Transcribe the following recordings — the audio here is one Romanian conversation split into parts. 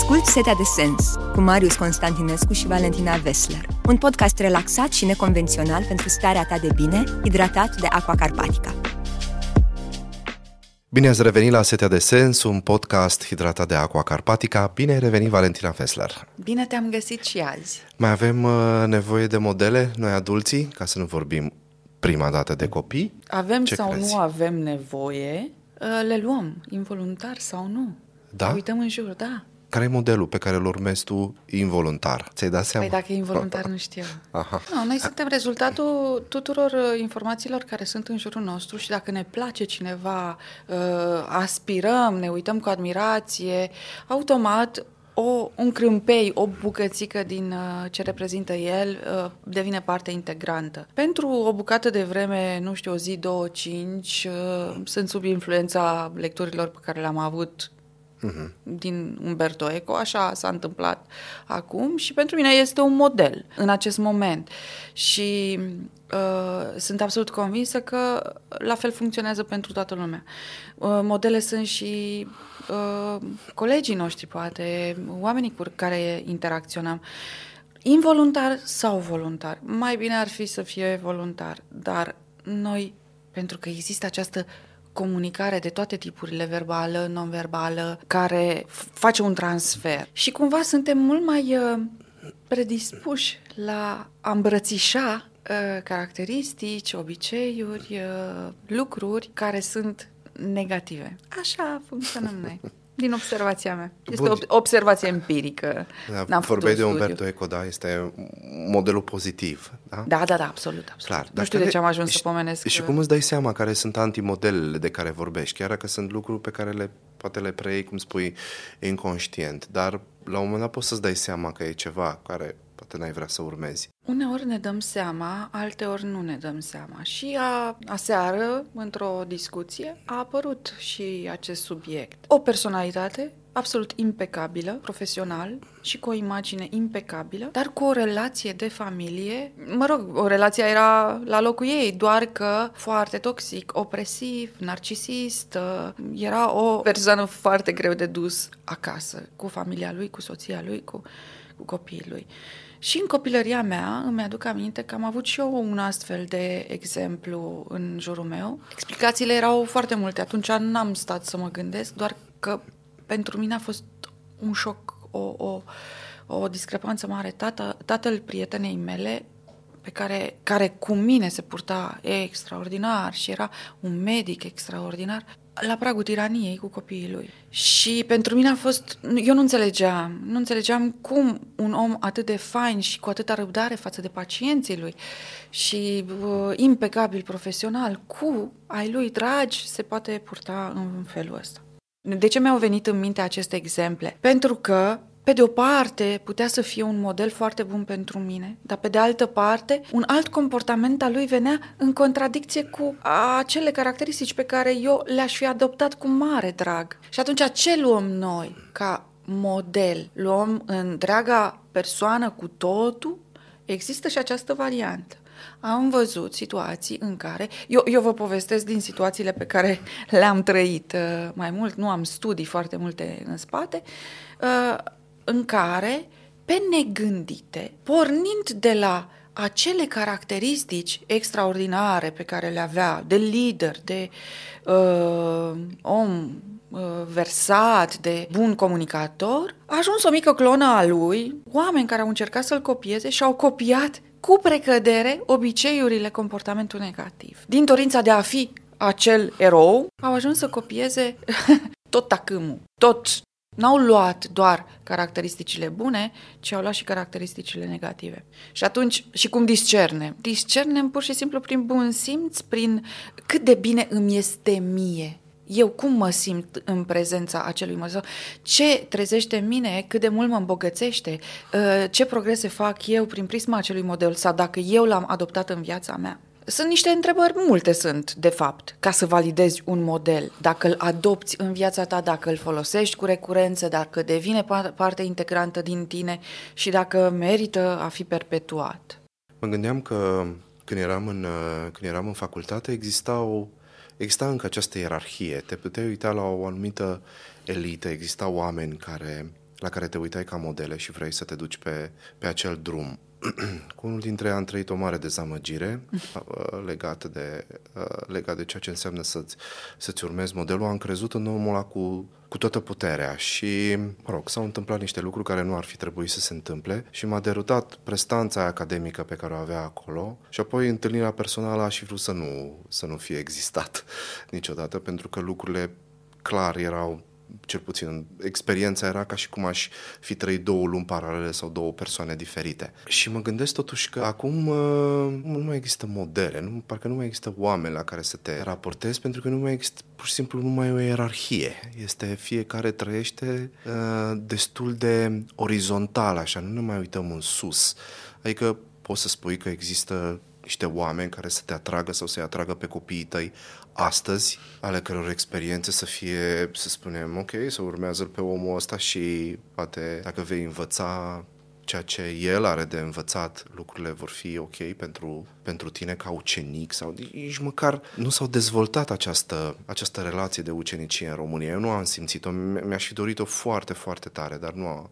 Ascult Setea de Sens cu Marius Constantinescu și Valentina Vesler, un podcast relaxat și neconvențional pentru starea ta de bine, hidratat de Aqua Carpatica. Bine ați revenit la Setea de Sens, un podcast hidratat de Aqua Carpatica. Bine ai revenit, Valentina Vesler. Bine te-am găsit și azi. Mai avem uh, nevoie de modele, noi adulții, ca să nu vorbim prima dată de copii? Avem Ce sau crezi? nu avem nevoie, uh, le luăm, involuntar sau nu. Da? Ne uităm în jur, da. Care e modelul pe care îl urmezi tu involuntar? Ți-ai dat seama? Păi dacă e involuntar, nu știu. Aha. Nu, noi suntem rezultatul tuturor uh, informațiilor care sunt în jurul nostru și dacă ne place cineva, uh, aspirăm, ne uităm cu admirație, automat o, un crâmpei, o bucățică din uh, ce reprezintă el uh, devine parte integrantă. Pentru o bucată de vreme, nu știu, o zi, două, cinci, uh, sunt sub influența lecturilor pe care le-am avut din Umberto Eco, așa s-a întâmplat acum și pentru mine este un model în acest moment. Și uh, sunt absolut convinsă că la fel funcționează pentru toată lumea. Uh, modele sunt și uh, colegii noștri, poate, oamenii cu care interacționăm. Involuntar sau voluntar. Mai bine ar fi să fie voluntar, dar noi, pentru că există această comunicare de toate tipurile, verbală, non-verbală, care f- face un transfer. Și cumva suntem mult mai uh, predispuși la a îmbrățișa uh, caracteristici, obiceiuri, uh, lucruri care sunt negative. Așa funcționăm noi. Din observația mea. Este Bun. o observație empirică. Da, N-am făcut Vorbeai de un studiu. Umberto Eco, da? Este modelul pozitiv, da? Da, da, da, absolut, absolut. Clar. nu dar știu de care- ce am ajuns să și- pomenesc. Și uh, cum îți dai seama care sunt antimodelele de care vorbești? Chiar dacă sunt lucruri pe care le, poate le preiei, cum spui, inconștient, dar la un moment dat poți să-ți dai seama că e ceva care poate n-ai vrea să urmezi. Uneori ne dăm seama, alteori nu ne dăm seama. Și a, aseară, într-o discuție, a apărut și acest subiect. O personalitate absolut impecabilă, profesional și cu o imagine impecabilă, dar cu o relație de familie, mă rog, o relație era la locul ei, doar că foarte toxic, opresiv, narcisist, uh, era o persoană foarte greu de dus acasă, cu familia lui, cu soția lui, cu, cu copiii lui. Și în copilăria mea îmi aduc aminte că am avut și eu un astfel de exemplu în jurul meu. Explicațiile erau foarte multe. Atunci n-am stat să mă gândesc, doar că pentru mine a fost un șoc, o, o, o discrepanță mare. Tata, tatăl prietenei mele pe care, care cu mine se purta extraordinar și era un medic extraordinar, la pragul tiraniei cu copiii lui. Și pentru mine a fost, eu nu înțelegeam, nu înțelegeam cum un om atât de fain și cu atâta răbdare față de pacienții lui și uh, impecabil profesional, cu ai lui dragi, se poate purta în felul ăsta. De ce mi-au venit în minte aceste exemple? Pentru că pe de o parte, putea să fie un model foarte bun pentru mine, dar pe de altă parte, un alt comportament al lui venea în contradicție cu acele caracteristici pe care eu le-aș fi adoptat cu mare drag. Și atunci, ce luăm noi ca model? Luăm întreaga persoană cu totul? Există și această variantă. Am văzut situații în care, eu, eu vă povestesc din situațiile pe care le-am trăit uh, mai mult, nu am studii foarte multe în spate, uh, în care, pe negândite, pornind de la acele caracteristici extraordinare pe care le avea de lider, de uh, om uh, versat, de bun comunicator, a ajuns o mică clonă a lui, oameni care au încercat să-l copieze și au copiat cu precădere obiceiurile, comportamentul negativ. Din dorința de a fi acel erou, au ajuns să copieze tot tacâmul, tot N-au luat doar caracteristicile bune, ci au luat și caracteristicile negative. Și atunci, și cum discernem? Discernem pur și simplu prin bun simț, prin cât de bine îmi este mie. Eu cum mă simt în prezența acelui model? Ce trezește în mine? Cât de mult mă îmbogățește? Uh, Ce progrese fac eu prin prisma acelui model? Sau dacă eu l-am adoptat în viața mea? Sunt niște întrebări, multe sunt, de fapt, ca să validezi un model. Dacă îl adopți în viața ta, dacă îl folosești cu recurență, dacă devine pa- parte integrantă din tine și dacă merită a fi perpetuat. Mă gândeam că când eram în, uh, când eram în facultate exista, o, exista încă această ierarhie. Te puteai uita la o anumită elită, exista oameni care la care te uitai ca modele și vrei să te duci pe, pe acel drum. Cu unul dintre ei am trăit o mare dezamăgire uh, legată de, uh, legat de ceea ce înseamnă să-ți, să-ți urmezi modelul. Am crezut în omul ăla cu, cu toată puterea și, mă rog, s-au întâmplat niște lucruri care nu ar fi trebuit să se întâmple și m-a derutat prestanța academică pe care o avea acolo și apoi întâlnirea personală și vrut să nu, să nu fie existat niciodată pentru că lucrurile clar erau cel puțin experiența era ca și cum aș fi trăit două lumi paralele sau două persoane diferite. Și mă gândesc totuși că acum uh, nu mai există modele, nu, parcă nu mai există oameni la care să te raportezi, pentru că nu mai există, pur și simplu, nu mai e o ierarhie. Este fiecare trăiește uh, destul de orizontal, așa, nu ne mai uităm în sus. Adică poți să spui că există niște oameni care să te atragă sau să-i atragă pe copiii tăi astăzi, ale căror experiențe să fie, să spunem, ok, să urmează pe omul ăsta și poate dacă vei învăța ceea ce el are de învățat, lucrurile vor fi ok pentru, pentru tine ca ucenic sau nici măcar nu s-au dezvoltat această, această relație de ucenicie în România. Eu nu am simțit-o, mi-aș fi dorit-o foarte, foarte tare, dar nu a,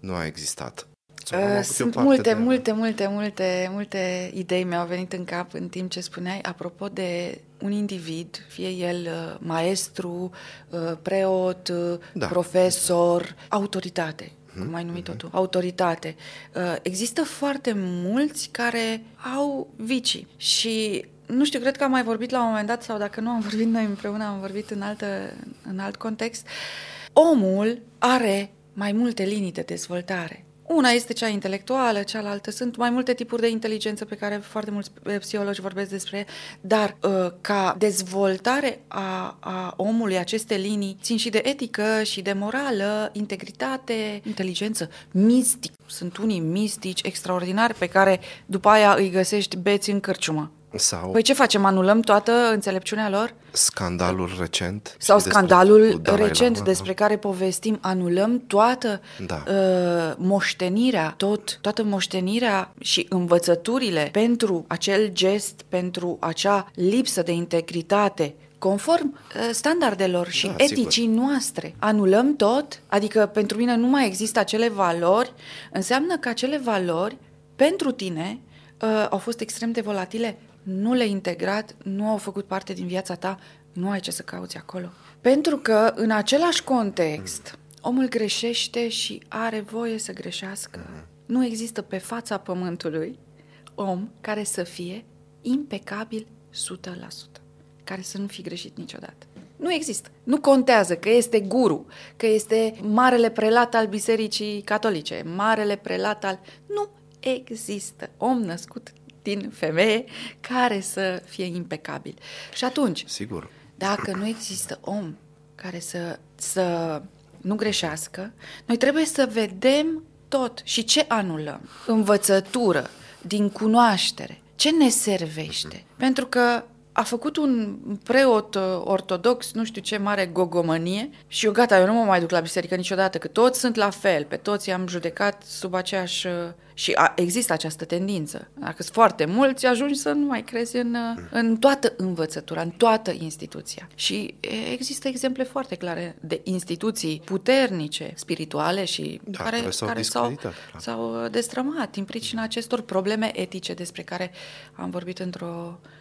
nu a existat. Uh, sunt multe, de... multe, multe, multe, multe idei mi-au venit în cap în timp ce spuneai apropo de un individ, fie el uh, maestru, uh, preot, uh, da. profesor, autoritate hmm. cum ai numit-o tu, autoritate. Uh, există foarte mulți care au vicii și nu știu, cred că am mai vorbit la un moment dat sau dacă nu am vorbit noi împreună, am vorbit în, altă, în alt context. Omul are mai multe linii de dezvoltare. Una este cea intelectuală, cealaltă sunt mai multe tipuri de inteligență pe care foarte mulți psihologi vorbesc despre, dar uh, ca dezvoltare a, a omului aceste linii țin și de etică și de morală, integritate, inteligență, mistic. Sunt unii mistici extraordinari pe care după aia îi găsești beți în cărciumă. Sau păi ce facem? Anulăm toată înțelepciunea lor? Scandalul recent. Sau scandalul recent Lama. despre care povestim. Anulăm toată da. uh, moștenirea, tot, toată moștenirea și învățăturile pentru acel gest, pentru acea lipsă de integritate conform uh, standardelor și da, eticii sigur. noastre. Anulăm tot? Adică pentru mine nu mai există acele valori, înseamnă că acele valori pentru tine uh, au fost extrem de volatile nu le-ai integrat, nu au făcut parte din viața ta, nu ai ce să cauți acolo. Pentru că în același context, omul greșește și are voie să greșească. Nu există pe fața pământului om care să fie impecabil 100%, care să nu fi greșit niciodată. Nu există. Nu contează că este guru, că este marele prelat al Bisericii Catolice, marele prelat al... Nu există om născut din femeie care să fie impecabil. Și atunci, Sigur. dacă nu există om care să, să nu greșească, noi trebuie să vedem tot și ce anulăm. Învățătură, din cunoaștere, ce ne servește. Pentru că a făcut un preot uh, ortodox, nu știu ce mare gogomănie și eu gata, eu nu mă mai duc la biserică niciodată, că toți sunt la fel, pe toți i-am judecat sub aceeași... Uh, și a, există această tendință. Dacă sunt foarte mulți, ajungi să nu mai crezi în, uh, în toată învățătura, în toată instituția. Și există exemple foarte clare de instituții puternice, spirituale și da, care, care, s-au, care s-au, s-au destrămat din pricina acestor probleme etice despre care am vorbit într-o uh,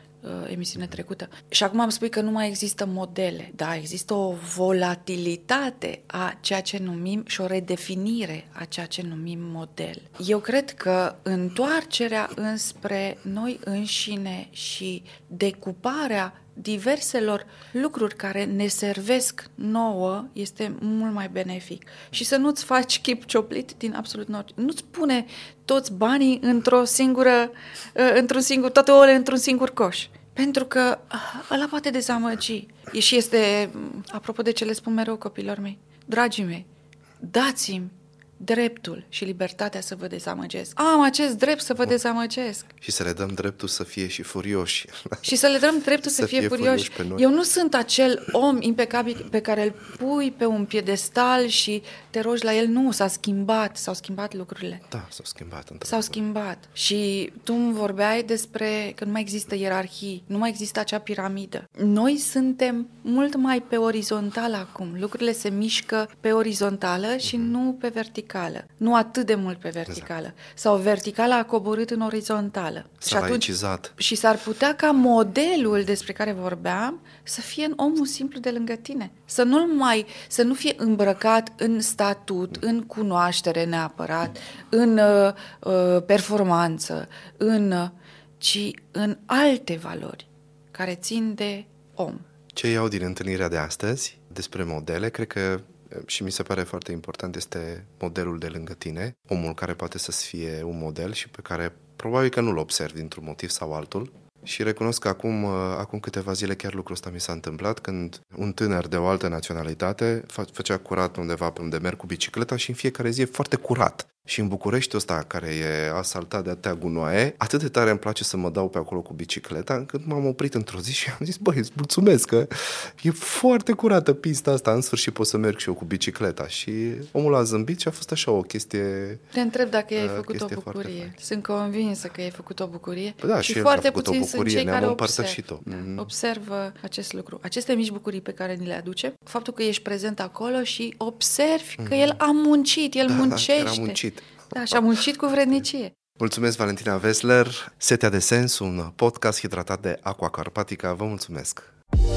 emisiune trecută. Și acum am spus că nu mai există modele, da, există o volatilitate a ceea ce numim și o redefinire a ceea ce numim model. Eu cred că întoarcerea înspre noi înșine și decuparea diverselor lucruri care ne servesc nouă este mult mai benefic. Și să nu-ți faci chip cioplit din absolut noric. Nu-ți pune toți banii într-o singură, uh, într-un singur, toate ouăle într-un singur coș. Pentru că uh, ăla poate dezamăgi. Și este, apropo de ce le spun mereu copilor mei, dragii mei, dați-mi dreptul și libertatea să vă dezamăgesc. Am acest drept să vă dezamăgesc. Și să le dăm dreptul să fie și furioși. Și să le dăm dreptul să, Să fie, fie furioși. furioși pe noi. Eu nu sunt acel om impecabil pe care îl pui pe un piedestal și te rogi la el. Nu, s-a schimbat, s-au schimbat lucrurile. Da, s-au schimbat. S-au într-adevăr. schimbat. Și tu îmi vorbeai despre că nu mai există ierarhii, nu mai există acea piramidă. Noi suntem mult mai pe orizontal acum. Lucrurile se mișcă pe orizontală și Mhm. nu pe verticală. Nu atât de mult pe verticală. Sau verticala a coborât în orizontală. S-a laicizat. și s-ar putea ca modelul despre care vorbeam să fie în omul simplu de lângă tine. Să nu mai, să nu fie îmbrăcat în statut, în cunoaștere neapărat, în uh, uh, performanță, în, uh, ci în alte valori care țin de om. Ce iau din întâlnirea de astăzi despre modele, cred că și mi se pare foarte important este modelul de lângă tine, omul care poate să fie un model și pe care probabil că nu-l observi dintr-un motiv sau altul. Și recunosc că acum, uh, acum câteva zile chiar lucrul ăsta mi s-a întâmplat când un tânăr de o altă naționalitate fa- făcea curat undeva pe unde merg cu bicicleta și în fiecare zi e foarte curat. Și în București ăsta care e asaltat de atâtea gunoaie, atât de tare îmi place să mă dau pe acolo cu bicicleta, încât m-am oprit într-o zi și am zis, băi, îți mulțumesc că e foarte curată pista asta, în sfârșit pot să merg și eu cu bicicleta. Și omul a zâmbit și a fost așa o chestie... Te întreb dacă ai Uh, făcut o chestie foarte bucurie. faină. Sunt convinsă că ai făcut o bucurie. Păi da, și și el foarte a făcut o puțini sunt bucurie, cei ne-am care împărtășit-o. observ, Mhm. da, observă acest lucru. Aceste mici bucurii pe care ni le aduce, faptul că ești prezent acolo și observi că el a muncit, el Mhm. Da, da, muncește. era muncit. Da, și a muncit cu vrednicie. Mulțumesc, Valentina Vesler. Setea de Sens, un podcast hidratat de Aqua Carpatica. Vă mulțumesc!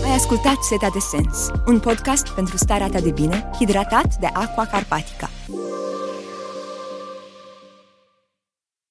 Ai ascultat Setea de Sens, un podcast pentru starea ta de bine, hidratat de Aqua Carpatica.